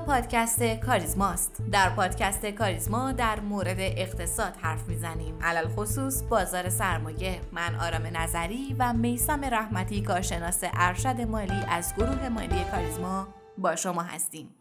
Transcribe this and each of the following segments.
پادکست کاریزماست. در پادکست کاریزما در مورد اقتصاد حرف می‌زنیم. علل خصوص بازار سرمایه. من آرام نظری و میسم رحمتی کارشناس ارشد مالی از گروه مالی کاریزما با شما هستیم.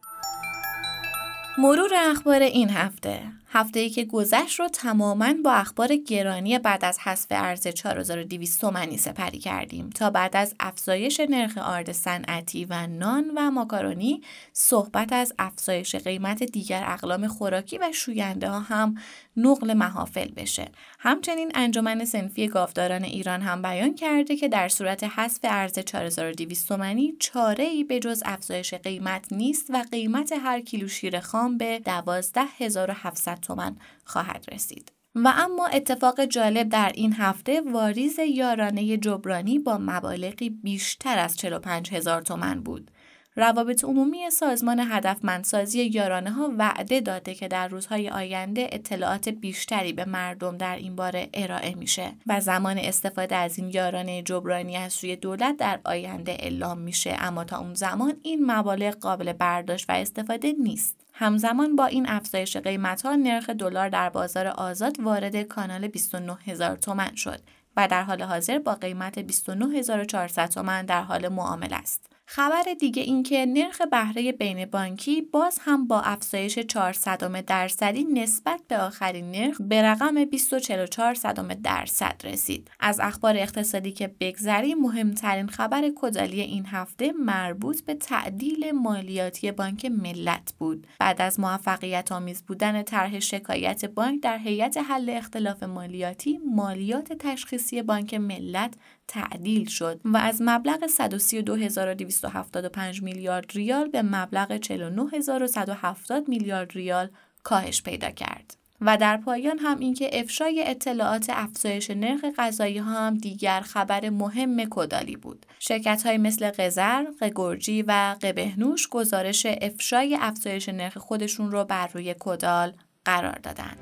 مرور اخبار این هفته هفته ای که گذشت رو تماما با اخبار گرانی بعد از حذف ارز 4200 تومانی سپری کردیم. تا بعد از افزایش نرخ آرد صنعتی و نان و ماکارونی صحبت از افزایش قیمت دیگر اقلام خوراکی و شوینده ها هم نقل محافل بشه. همچنین انجمن سنفی گاوداران ایران هم بیان کرده که در صورت حذف ارز 4200 تومانی چاره ای به جز افزایش قیمت نیست و قیمت هر کیلو شیر خام به 12700 تومن خواهد رسید. و اما اتفاق جالب در این هفته واریز یارانه جبرانی با مبالغی بیشتر از 45 هزار تومن بود. روابط عمومی سازمان هدفمندسازی یارانه ها وعده داده که در روزهای آینده اطلاعات بیشتری به مردم در این باره ارائه میشه و زمان استفاده از این یارانه جبرانی از سوی دولت در آینده اعلام میشه اما تا اون زمان این مبالغ قابل برداشت و استفاده نیست. همزمان با این افزایش قیمت ها نرخ دلار در بازار آزاد وارد کانال 29 هزار تومن شد و در حال حاضر با قیمت 29400 تومن در حال معامله است. خبر دیگه این که نرخ بهره بین بانکی باز هم با افزایش 400 درصدی نسبت به آخرین نرخ به رقم 244 درصد رسید. از اخبار اقتصادی که بگذریم مهمترین خبر کدالی این هفته مربوط به تعدیل مالیاتی بانک ملت بود. بعد از موفقیت آمیز بودن طرح شکایت بانک در هیئت حل اختلاف مالیاتی مالیات تشخیصی بانک ملت تعدیل شد و از مبلغ 132275 میلیارد ریال به مبلغ 49170 میلیارد ریال کاهش پیدا کرد. و در پایان هم اینکه افشای اطلاعات افزایش نرخ غذایی ها هم دیگر خبر مهم کدالی بود. شرکت های مثل قزر، قگرجی و قبهنوش گزارش افشای افزایش نرخ خودشون رو بر روی کدال قرار دادند.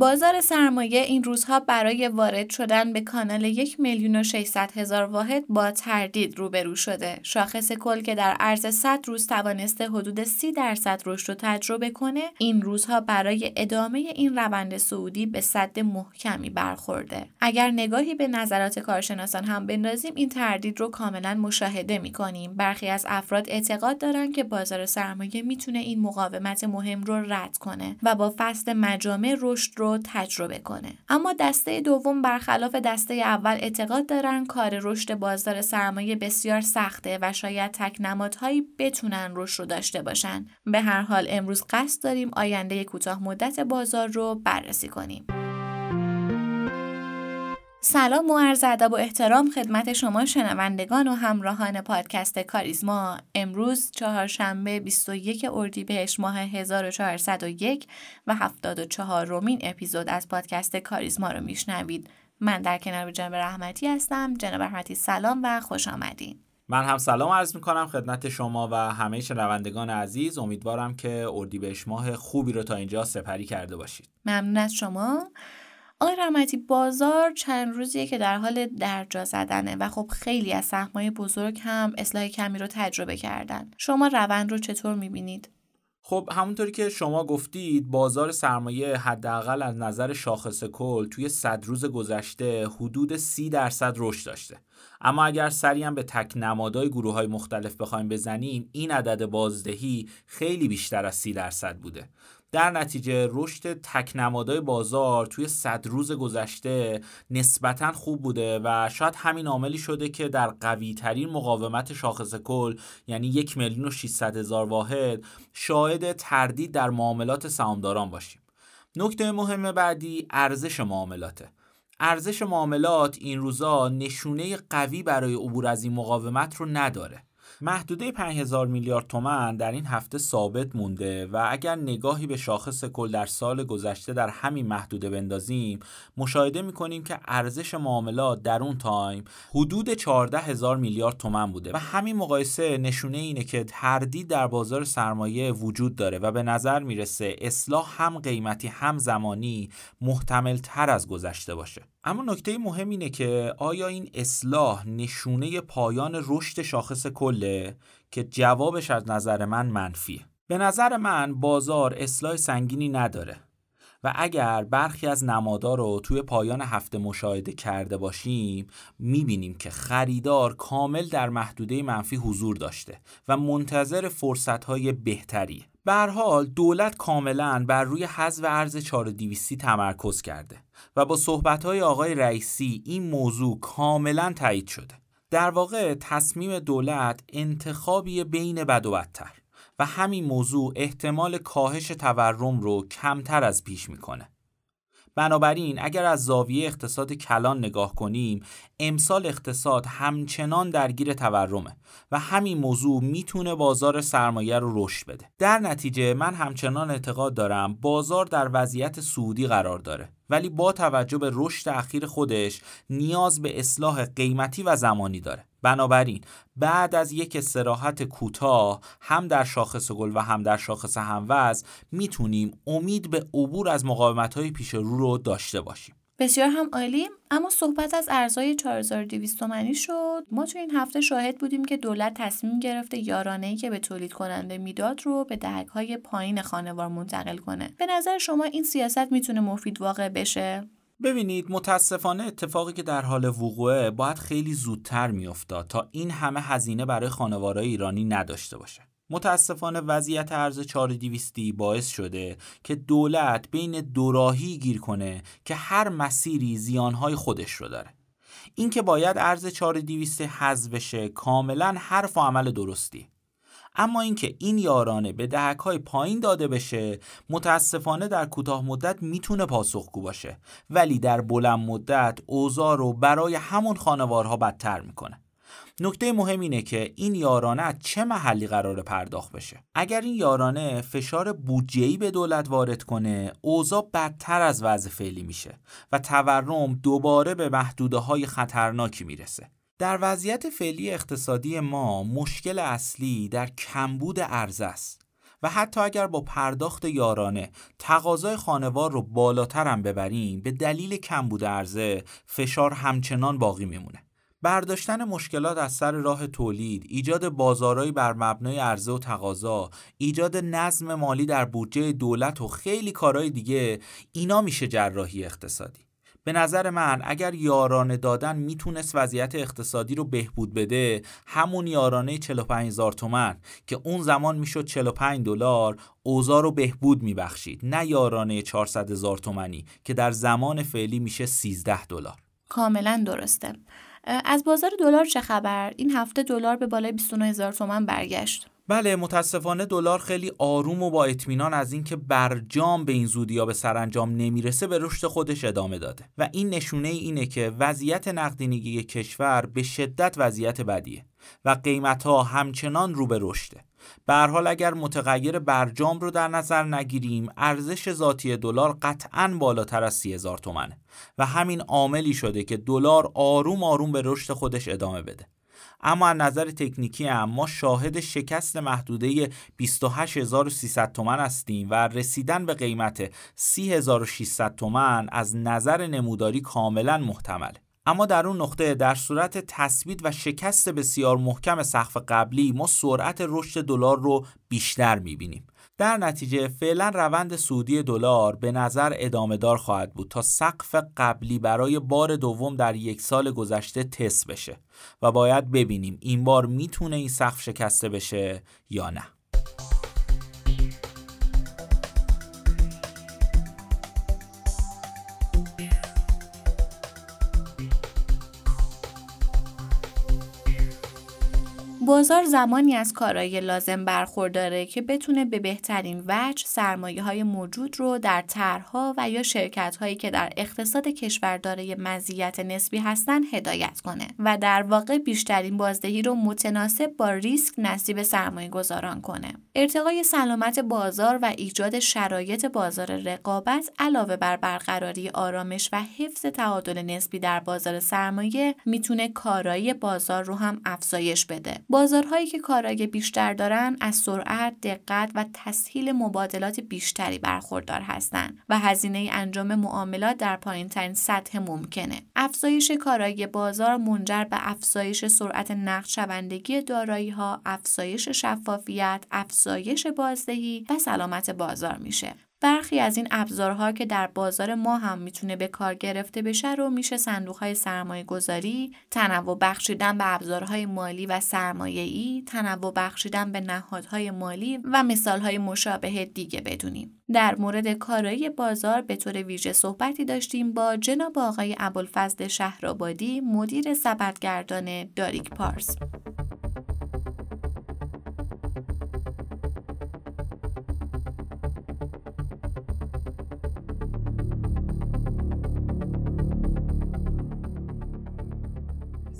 بازار سرمایه این روزها برای وارد شدن به کانال یک میلیون و 600 هزار واحد با تردید روبرو شده. شاخص کل که در عرض 100 روز توانسته حدود 30 درصد رشد رو تجربه کنه، این روزها برای ادامه این روند سعودی به صد محکمی برخورده. اگر نگاهی به نظرات کارشناسان هم بندازیم این تردید رو کاملا مشاهده می‌کنیم. برخی از افراد اعتقاد دارند که بازار سرمایه می‌تونه این مقاومت مهم رو رد کنه و با فصل مجامع رشد رو تجربه کنه. اما دسته دوم برخلاف دسته اول اعتقاد دارن کار رشد بازار سرمایه بسیار سخته و شاید تک نمادهایی بتونن رشد رو داشته باشن. به هر حال امروز قصد داریم آینده کوتاه مدت بازار رو بررسی کنیم. سلام و عرض ادب و احترام خدمت شما شنوندگان و همراهان پادکست کاریزما. امروز چهارشنبه 21 اردیبهشت ماه 1401 و 74 رومین اپیزود از پادکست کاریزما رو میشنوید. من در کنار جناب رحمتی هستم. جناب رحمتی سلام و خوش آمدین. من هم سلام عرض می کنم خدمت شما و همه شنوندگان عزیز. امیدوارم که اردیبهشت ماه خوبی رو تا اینجا سپری کرده باشید. ممنون از شما. آقای رحمتی بازار چند روزیه که در حال درجا زدنه و خب خیلی از سهمای بزرگ هم اصلاح کمی رو تجربه کردن. شما روند رو چطور می‌بینید؟ خب همونطوری که شما گفتید بازار سرمایه حداقل از نظر شاخص کل توی صد روز گذشته حدود سی درصد رشد داشته. اما اگر سری به تک نمادهای گروه های مختلف بخوایم بزنیم این عدد بازدهی خیلی بیشتر از سی درصد بوده. در نتیجه رشد تک نمادهای بازار توی صد روز گذشته نسبتا خوب بوده و شاید همین عاملی شده که در قوی ترین مقاومت شاخص کل یعنی یک میلیون و 600 هزار واحد شاهد تردید در معاملات سهامداران باشیم. نکته مهم بعدی ارزش معاملاته. ارزش معاملات این روزا نشونه قوی برای عبور از این مقاومت رو نداره. محدوده 5000 میلیارد تومن در این هفته ثابت مونده و اگر نگاهی به شاخص کل در سال گذشته در همین محدوده بندازیم مشاهده می‌کنیم که ارزش معاملات در اون تایم حدود 14 هزار میلیارد تومن بوده و همین مقایسه نشونه اینه که تردید در بازار سرمایه وجود داره و به نظر می‌رسه اصلاح هم قیمتی هم زمانی محتمل تر از گذشته باشه. اما نکته مهم اینه که آیا این اصلاح نشونه پایان رشد شاخص کله که جوابش از نظر من منفیه. به نظر من بازار اصلاح سنگینی نداره و اگر برخی از نمادار رو توی پایان هفته مشاهده کرده باشیم می‌بینیم که خریدار کامل در محدوده منفی حضور داشته و منتظر فرصتهای بهتری به حال دولت کاملا بر روی حذف ارز 4200 تمرکز کرده و با صحبتهای آقای رئیسی این موضوع کاملا تایید شده. در واقع تصمیم دولت انتخابی بین بد و بدتر و همین موضوع احتمال کاهش تورم رو کمتر از پیش می‌کنه. بنابراین اگر از زاویه اقتصاد کلان نگاه کنیم امسال اقتصاد همچنان درگیر تورمه و همین موضوع می‌تونه بازار سرمایه رو رشد بده. در نتیجه من همچنان اعتقاد دارم بازار در وضعیت سعودی قرار داره ولی با توجه به رشد اخیر خودش نیاز به اصلاح قیمتی و زمانی داره. بنابراین بعد از یک استراحت کوتاه هم در شاخص گل و هم در شاخص هموز می‌تونیم امید به عبور از مقاومت های پیش رو رو داشته باشیم. بسیار هم عالی. اما صحبت از ارزهای 4200 تومانی شد. ما تو این هفته شاهد بودیم که دولت تصمیم گرفته یارانه ای که به تولید کننده می‌داد رو به دهک های پایین خانوار منتقل کنه. به نظر شما این سیاست می‌تونه مفید واقع بشه؟ ببینید متاسفانه اتفاقی که در حال وقوعه باید خیلی زودتر میافتاد تا این همه هزینه برای خانوارای ایرانی نداشته باشه. متاسفانه وضعیت ارز 4200 باعث شده که دولت بین دوراهی گیر کنه که هر مسیری زیانهای خودش رو داره. اینکه باید ارز 4200 حذف بشه کاملا حرف و عمل درستی. اما اینکه این یارانه به دهک های پایین داده بشه متاسفانه در کوتاه مدت می‌تونه پاسخگو باشه. ولی در بلند مدت اوضاع رو برای همون خانوارها بدتر می‌کنه. نکته مهم اینه که این یارانه چه محلی قرار پرداخت بشه. اگر این یارانه فشار بودجه‌ای به دولت وارد کنه اوضاع بدتر از وضع فعلی میشه و تورم دوباره به محدوده های خطرناکی می‌رسه. در وضعیت فعلی اقتصادی ما مشکل اصلی در کمبود ارزه است و حتی اگر با پرداخت یارانه تقاضای خانوار رو بالاتر هم ببریم به دلیل کمبود ارزه فشار همچنان باقی میمونه برداشتن مشکلات از سر راه تولید، ایجاد بازارهایی بر مبنای عرضه و تقاضا، ایجاد نظم مالی در بودجه دولت و خیلی کارهای دیگه اینا میشه جراحی اقتصادی. به نظر من اگر یارانه دادن می‌تونست وضعیت اقتصادی رو بهبود بده همون یارانه 45 هزار تومن که اون زمان می‌شد 45 دلار اوضاع رو بهبود میبخشید نه یارانه 400 هزار تومنی که در زمان فعلی میشه 13 دلار. کاملا درسته. از بازار دلار چه خبر؟ این هفته دلار به بالای 29 هزار تومن برگشت. بله متاسفانه دلار خیلی آروم و با اطمینان از اینکه برجام به این زودی به سرانجام نمی‌رسه به رشد خودش ادامه داده. و این نشونه اینه که وضعیت نقدینگی کشور به شدت وضعیت بدیه و قیمت ها همچنان رو به رشده. به حال اگر متغیر برجام رو در نظر نگیریم ارزش ذاتی دلار قطعا بالاتر از سی هزار تومنه و همین عاملی شده که دلار آروم آروم به رشد خودش ادامه بده. اما از نظر تکنیکی هم ما شاهد شکست محدوده 28300 تومن هستیم و رسیدن به قیمت 30600 تومن از نظر نموداری کاملا محتمله اما در اون نقطه در صورت تثبیت و شکست بسیار محکم سقف قبلی ما سرعت رشد دلار رو بیشتر می‌بینیم. در نتیجه فعلا روند سودی دلار به نظر ادامه دار خواهد بود تا سقف قبلی برای بار دوم در یک سال گذشته تست بشه و باید ببینیم این بار می‌تونه این سقف شکسته بشه یا نه. بازار زمانی از کارایی لازم برخورداره که بتونه به بهترین وجه سرمایه های موجود رو در طرحها و یا شرکت هایی که در اقتصاد کشور داره مزیت نسبی هستن هدایت کنه و در واقع بیشترین بازدهی رو متناسب با ریسک نصیب سرمایه گذاران کنه. ارتقای سلامت بازار و ایجاد شرایط بازار رقابت علاوه بر برقراری آرامش و حفظ تعادل نسبی در بازار سرمایه می‌تونه کارایی بازار رو هم افزایش بده. بازارهایی که کارایی بیشتر دارن از سرعت، دقت و تسهیل مبادلات بیشتری برخوردار هستند و هزینه انجام معاملات در پایینترین سطح ممکنه. افزایش کارایی بازار منجر به افزایش سرعت نقد شوندگی دارایی ها، افزایش شفافیت، افزایش بازدهی و سلامت بازار میشه. برخی از این ابزارها که در بازار ما هم می‌تونه به کار گرفته بشه رو میشه صندوق های سرمایه گذاری، تنوع بخشیدن به ابزارهای مالی و سرمایه ای، تنوع بخشیدن به نهادهای مالی و مثالهای مشابه دیگه بدونیم. در مورد کارایی بازار به طور ویژه صحبتی داشتیم با جناب آقای ابوالفضل شهرآبادی مدیر سبدگردان داریک پارس.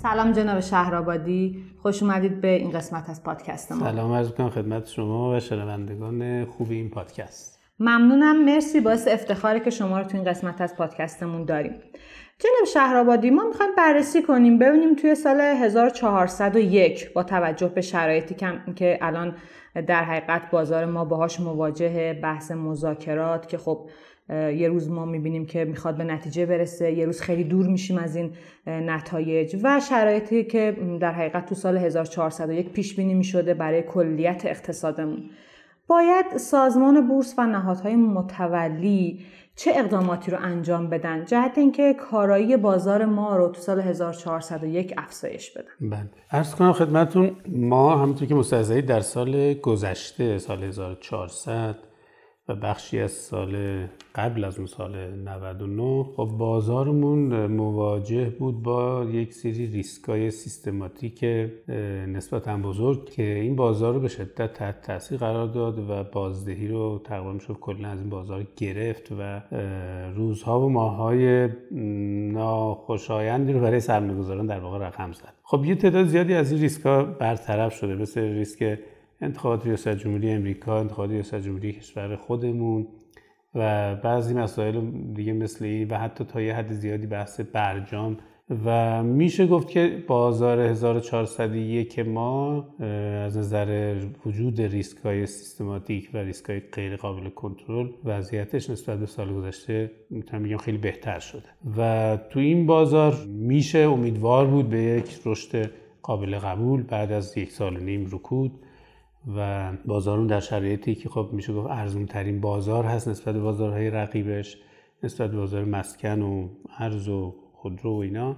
سلام جناب شهرآبادی. خوش اومدید به این قسمت از پادکست ما. سلام عرض می‌کنم خدمت شما و شنوندگان خوب این پادکست. ممنونم. مرسی. باعث افتخاره که شما رو تو این قسمت از پادکستمون داریم. جناب شهرآبادی ما می‌خوایم بررسی کنیم ببینیم توی سال 1401 با توجه به شرایطی که الان در حقیقت بازار ما باهاش مواجه بحث مذاکرات که خب یه روز ما می‌بینیم که می‌خواد به نتیجه برسه یه روز خیلی دور میشیم از این نتایج و شرایطی که در حقیقت تو سال 1401 پیش بینی می‌شده برای کلیت اقتصادمون. باید سازمان بورس و نهادهای متولی چه اقداماتی رو انجام بدن؟ جهت اینکه کارایی بازار ما رو تو سال 1401 افزایش بدن. بله. عرض کنم خدمتون ما همونطور که مستحضرید در سال گذشته سال 1400 و بخشی از سال قبل از اون سال 99 خب بازارمون مواجه بود با یک سری ریسکای سیستماتیک نسبتا بزرگ که این بازار رو به شدت تحت تاثیر قرار داد و بازدهی رو تقریبا شد کلا از این بازار گرفت و روزها و ماههای ناخوشایندی رو برای سرمایه‌گذاران در واقع رقم زد. خب یه تعداد زیادی از این ریسکا برطرف شده مثل ریسک انتخابات ریاست جمهوری امریکا انتخابات ریاست جمهوری کشور خودمون و بعضی مسائل دیگه مثل این و حتی تا یه حد زیادی بحث برجام. و میشه گفت که بازار 1401 ما از نظر وجود ریسک های سیستماتیک و ریسک های غیر قابل کنترل وضعیتش نسبت به سال گذشته می‌تونم بگم خیلی بهتر شده. و تو این بازار میشه امیدوار بود به یک رشد قابل قبول بعد از یک سال و نیم رکود. و بازارون در شرایطی که خب میشه گفت ارزون ترین بازار هست نسبت به بازارهای رقیبش نسبت به بازار مسکن و ارز و خودرو و اینا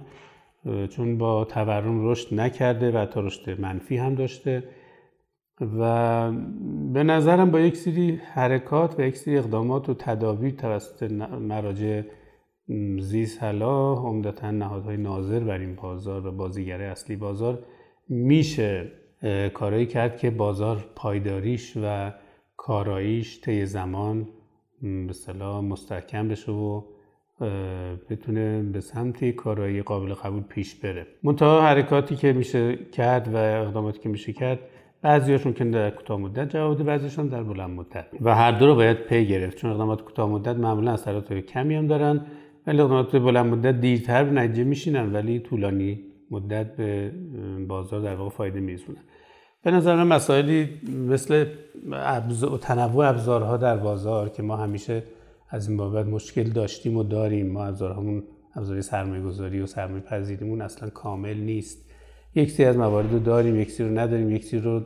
چون با تورم رشد نکرده و تا رشد منفی هم داشته. و به نظرم با یک سری حرکات و یک سری اقدامات و تدابیر توسط مراجع زیست حالا عمدتا نهادهای ناظر بر این بازار و بازیگر اصلی بازار میشه کارایی کرد که بازار پایداریش و کاراییش طی زمان به مستحکم بشه و بتونه به سمت کارایی قابل قبول پیش بره. منتها حرکاتی که میشه کرد و اقداماتی که میشه کرد بعضیاشون که در کوتاه مدت جواب بعضیشون در بلند مدت. و هر دو رو باید پی گرفت. چون اقدامات کوتاه مدت معمولا اثرات کمی هم دارن ولی اقدامات بلند مدت دیرتر به نتیجه میشینن ولی طولانی مدت به بازار در واقع فایده میرسونن به نظر مسائلی مثل ابزار، تنوع ابزارها در بازار که ما همیشه از این بابت مشکل داشتیم و داریم. ما ابزارهامون ابزاری سرمایه گذاری و سرمایه پذیریمون اصلا کامل نیست. یک سری از موارد رو داریم یک سری رو نداریم یک سری رو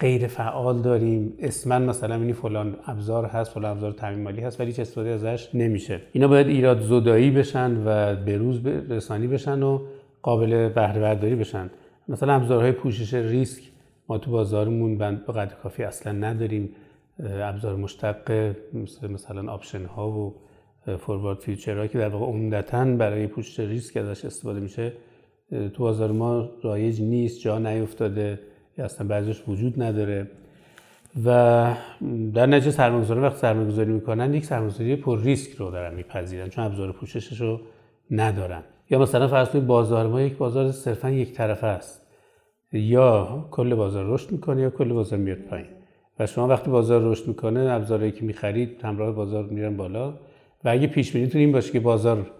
غیر فعال داریم. اسمن مثلا اینی فلان ابزار هست فلان ابزار تامین مالی هست ولی هیچ استفاده ازش نمیشه. اینا باید ایراد زدایی بشن و به روز رسانی بشن و قابل بهره برداری بشن. مثلا ابزارهای پوشش ریسک. ما تو بازارمون به قدر کافی اصلا نداریم. ابزار مشتق مثل مثلا option ها و forward future که در واقع عمدتا برای پوشش ریسک ازش استفاده میشه تو بازار ما رایج نیست جا نیفتاده یا اصلا بعضیش وجود نداره. و در نتیجه سرمایه‌گذاران وقتی سرمایه‌گذاری می‌کنن یک سرمایه‌گذاری پر ریسک رو دارن میپذیرن چون ابزار پوششش رو ندارن. یا مثلا فرض کنید بازار ما یک بازار صرفا یک طرفه است. یا کل بازار رشد می‌کنه یا کل بازار میاد پایین. و شما وقتی بازار رشد می‌کنه ابزارهایی که می‌خرید همراه بازار میرن بالا. و اگه پیش بینیتون این باشه که بازار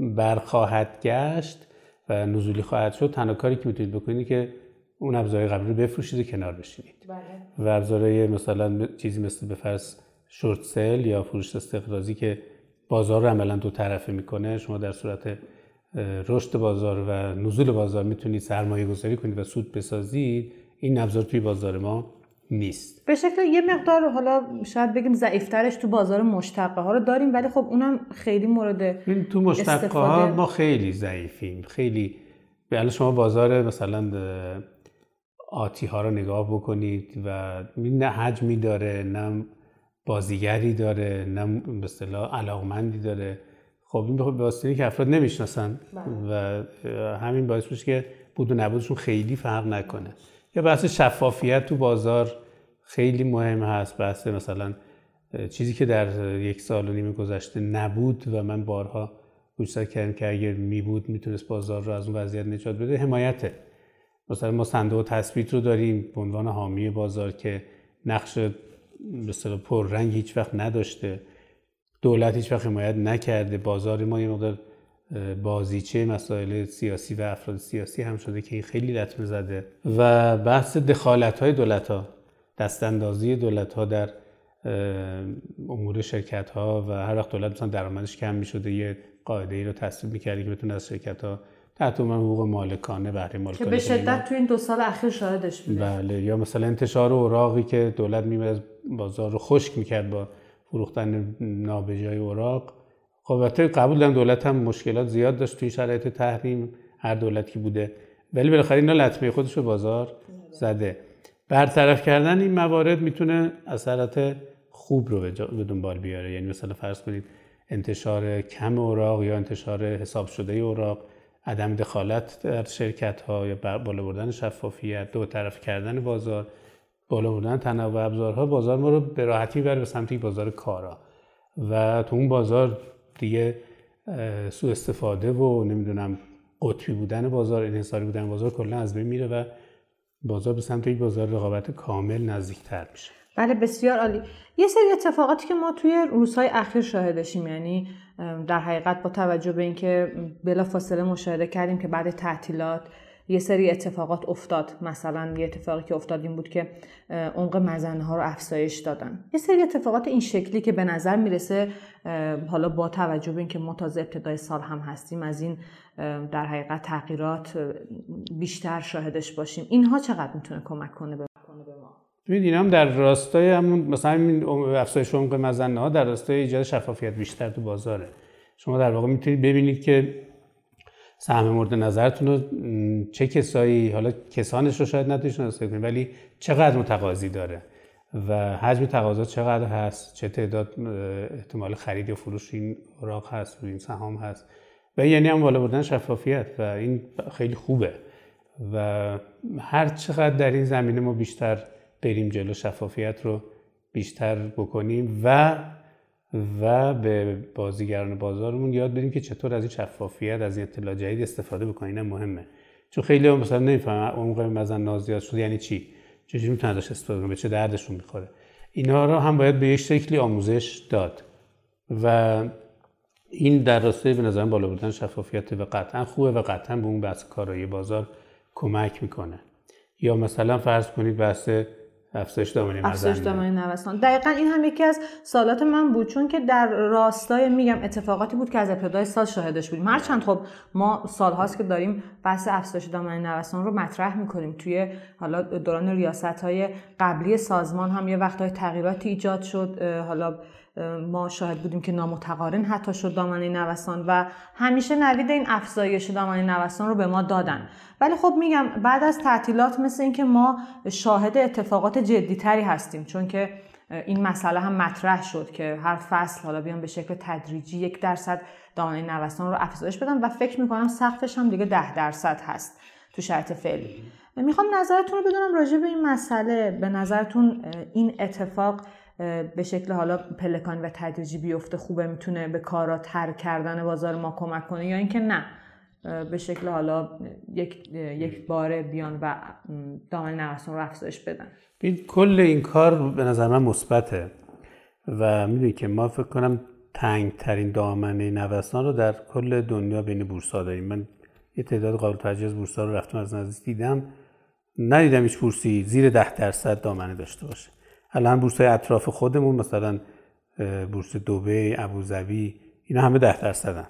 برخواهد گشت و نزولی خواهد شد تنها کاری که می‌تونید بکنید که اون ابزارهای قبلی رو بفروشید و کنار بشینید. بله. و ابزارهای مثلا چیزی مثل به فرض شورت سل یا فروش استقراضی که بازار رو عملا دو طرفه می‌کنه شما در صورت رشد بازار و نزول بازار می‌تونید سرمایه گذاری کنید و سود بسازید این ابزار توی بازار ما نیست. به شکل یه مقدار حالا شاید بگیم ضعیفترش تو بازار مشتقه ها رو داریم ولی خب اونم خیلی مورد این تو مشتقه ها ما خیلی ضعیفیم. خیلی به شما بازار مثلا آتی ها رو نگاه بکنید و نه حجمی داره نه بازیگری داره نه به علاقمندی داره. خب این به واسطه که افراد نمی‌شناسن و همین باعث میشه که بود و نبودشون خیلی فرق نکنه. یا بحث شفافیت تو بازار خیلی مهم هست. بحث مثلا چیزی که در یک سال و نیم گذشته نبود و من بارها گوشتر کردم که اگر می بود می‌تونست بازار رو از اون وضعیت نجات بده حمایته. مثلا ما صندوق تثبیت رو داریم به عنوان حامی بازار که نقش به پررنگ هیچ وقت نداشته. دولت هیچ وقت حمایت نکرده. بازار ما یه مقدار بازیچه مسائل سیاسی و افراد سیاسی هم شده که این خیلی لطمه زده. و بحث دخالت های دولت ها دستاندازی دولت ها در امور شرکت ها و هر وقت دولت مثلا درآمدش کم می شده یه قاعده ای رو تصویب می‌کردی که بتونه از شرکت ها تحت عنوان حقوق مالکانه بهره مالکانه که به شدت تو این دو سال اخیر شاهدش بوده. بله یا مثلا انتشار اوراقی که دولت میمد بازار رو خشک می‌کرد با فروختن نابجای اوراق. خب البته قبول دارم دولت هم مشکلات زیاد داشت توی شرایط تحریم هر دولتی بوده. ولی بالاخره اینا لطمه خودش به بازار زده. برطرف کردن این موارد می‌تونه اثرات خوب رو به دنبال بیاره. یعنی مثلا فرض کنید انتشار کم اوراق یا انتشار حساب شده اوراق عدم دخالت در شرکت ها یا بالا بردن شفافیت دو طرف کردن بازار. بالا بردن تنوع ابزارها بازار ما رو به راحتی بره به سمت بازار کارا. و تو اون بازار دیگه سوء استفاده و نمی‌دونم قطبی بودن بازار انحصاری بودن بازار کلا از بین میره و بازار به سمت یک بازار رقابت کامل نزدیکتر میشه. بله بسیار عالی. یه سری اتفاقاتی که ما توی روزهای اخیر شاهدشیم یعنی در حقیقت با توجه به اینکه بلا فاصله مشاهده کردیم که بعد تعطیلات یه سری اتفاقات افتاد. مثلا یه اتفاقی که افتاد این بود که عمق مزنه ها رو افزایش دادن. یه سری اتفاقات این شکلی که به نظر می‌رسه حالا با توجه به اینکه ما تازه ابتدای سال هم هستیم از این در حقیقت تغییرات بیشتر شاهدش باشیم. اینها چقدر می‌تونه کمک کنه به ما؟ ببینید هم در راستای همون مثلا این افزایش عمق مزنه ها در راستای ایجاد شفافیت بیشتر تو بازاره. شما در واقع می‌تونید ببینید که سهم مورد نظرتون رو چه کسایی حالا کسانش رو شاید نتونید شناسایی ولی چقدر متقاضی داره و حجم تقاضا چقدر هست چه تعداد احتمال خرید یا فروش این اوراق هست و این سهام هست. و یعنی هم بالا بردن شفافیت و این خیلی خوبه. و هر چقدر در این زمینه ما بیشتر بریم جلو شفافیت رو بیشتر بکنیم و و به بازیگران بازارمون یاد بدیم که چطور از این شفافیت از این اطلاع جدید استفاده بکنین مهمه. چون خیلی هم مثلا نمی‌فهمن عمق مزن نازیاد شده یعنی چی؟ چجوری می‌تونن ازش استفاده کنن به چه دردشون می‌خوره؟ اینا رو هم باید به یک شکلی آموزش داد. و این در راستای به نظرم بالا بردن شفافیت و قطعا خوبه و قطعا به اون بحث کارایی بازار کمک می‌کنه. یا مثلا فرض کنید بحث افزایش دامنه افزایش دامنه نوسان دقیقا این هم یکی از سالات من بود چون که در راستای میگم اتفاقاتی بود که از ابتدای سال شاهدش بودیم. هرچند خب ما سالهاست که داریم بحث افزایش دامنه نوسان رو مطرح می‌کنیم. توی حالا دوران ریاست های قبلی سازمان هم یه وقتهای تغییراتی ایجاد شد حالا ما شاهد بودیم که نامتقارن حتی شد دامنه نوسان و همیشه نوید این افزایش دامنه نوسان رو به ما دادن. ولی خب میگم بعد از تعطیلات مثل اینکه ما شاهد اتفاقات جدیتری هستیم چون که این مسئله هم مطرح شد که هر فصل حالا بیان به شکل تدریجی یک درصد دامنه نوسان رو افزایش بدن و فکر می‌کنم سقفش هم دیگه ده درصد هست تو شرط فعلی. می‌خوام نظرتون رو بدونم راجع به این مسئله به نظرتون این اتفاق به شکل حالا پلکانی و تدریجی بیفته خوبه می‌تونه به کارا تر کردن بازار ما کمک کنه یا اینکه نه. به شکل حالا یک, یک بار بیان و دامن نوسان رو بدن. کل این کار به نظر من مثبته و می‌دونی که ما فکر کنم تنگ ترین دامنه نوسان رو در کل دنیا بین بورسا داریم. من یه تعداد قابل توجه از بورسا رو رفتم از نزدیک دیدم ندیدم هیچ بورسی زیر ده درصد دامنه داشته باشه. الان بورس های اطراف خودمون مثلا بورس دوبه ابوظبی اینا همه ده درصدن.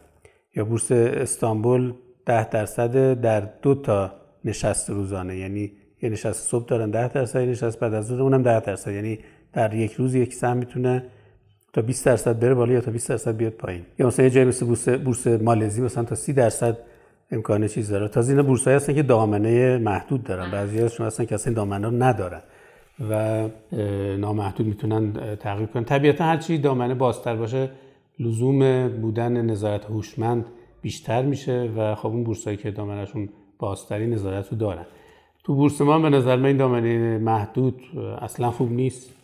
یا بورس استانبول ده درصد در دو تا نشست روزانه. یعنی یه نشست صبح دارن ده درصد یه نشست بعد از اونم ده درصد. یعنی در یک روز یک سهم می‌تونه تا 20 درصد بره بالا یا تا 20 درصد بیاد پایین. یا مثلا یه جایی مثل بورس بورس مالزی مثلا تا 30 درصد امکان چیز داره. تازه اینا بورسایی هستن که دامنه محدود دارن. بعضی هاشون هستن که اصلا دامنه رو ندارن. و نامحدود می‌تونن تغییر کنن. طبیعتا هر چی دامنه بازتر باشه لزوم بودن نظارت هوشمند بیشتر میشه و خب اون بورسایی که دامنهشون بازتری نظارت رو دارن. تو بورس ما به نظر من این دامنه محدود اصلا خوب نیست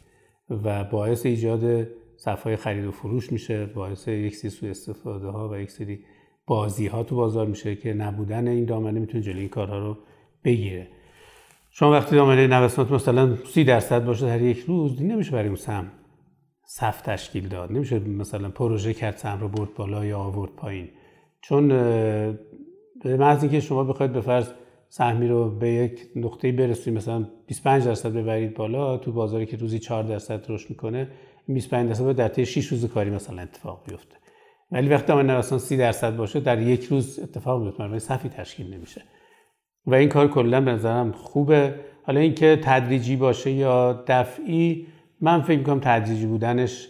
و باعث ایجاد صفحه خرید و فروش میشه باعث یک سری سوء استفاده ها و یک سری بازی ها تو بازار میشه که نبودن این دامنه می‌تونه جلوی این کارها رو بگیره. شما وقتی دامنه نوسانات مثلا 30 درصد باشه در یک روز نمیشه برای اون سهم صف تشکیل داد. نمیشه مثلا پروژه کرد سهم رو برد بالا یا آورد پایین. چون به محض اینکه شما بخواید به فرض سهمی رو به یک نقطه برسونید مثلا 25 درصد ببرید بالا تو بازاری که روزی 4 درصد رشد می‌کنه 25 درصد در طی 6 روز کاری مثلا اتفاق بیفته. ولی وقتی دامنه نوسان 30 درصد باشه در یک روز اتفاق میفته ولی صفی تشکیل نمیشه. و این کار کلا به نظرم خوبه. حالا اینکه تدریجی باشه یا دفعی من فکر می‌کنم تدریجی بودنش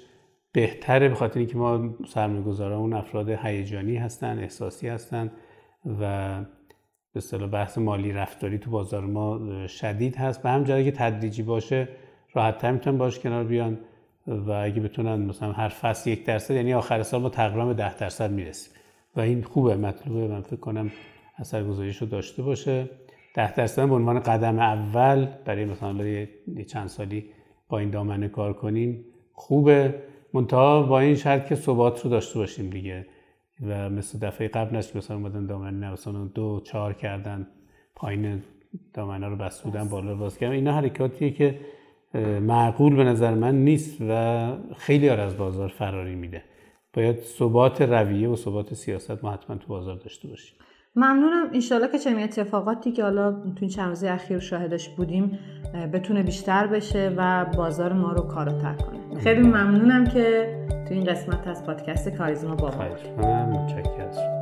بهتره به خاطر اینکه ما سرمایه‌گذاران اون افراد هیجانی هستن احساسی هستن و به اصطلاح بحث مالی رفتاری تو بازار ما شدید هست. به هم جایی که تدریجی باشه راحت تر می‌تونن باش کنار بیان و اگه بتونن مثلا هر فصل یک درصد یعنی آخر سال ما تقریبا به ده درصد می‌رسیم. و این خوبه مطلوبه. من فکر کنم اثرگذاریش رو داشته باشه. ده درصد به عنوان قدم اول برای مثلا یه چند سالی با این دامنه کار کنیم. خوبه. منتها با این شرط که ثبات رو داشته باشیم دیگه. و مثل دفعه قبل نشد مثلا اومدن دامنه مثلا دو چهار کردن. پایین دامنه رو بسودن بالا باز کردن. اینا حرکاتیه که معقول به نظر من نیست و خیلی از بازار فراری میده. باید ثبات رویه و ثبات سیاست ما حتما تو بازار داشته باشیم. ممنونم. انشالله که چنین اتفاقاتی که حالا تو این چند اخیر شاهدش بودیم بتونه بیشتر بشه و بازار ما رو کاراتر کنه. خیلی ممنونم که تو این قسمت از پادکست کاریزما با ما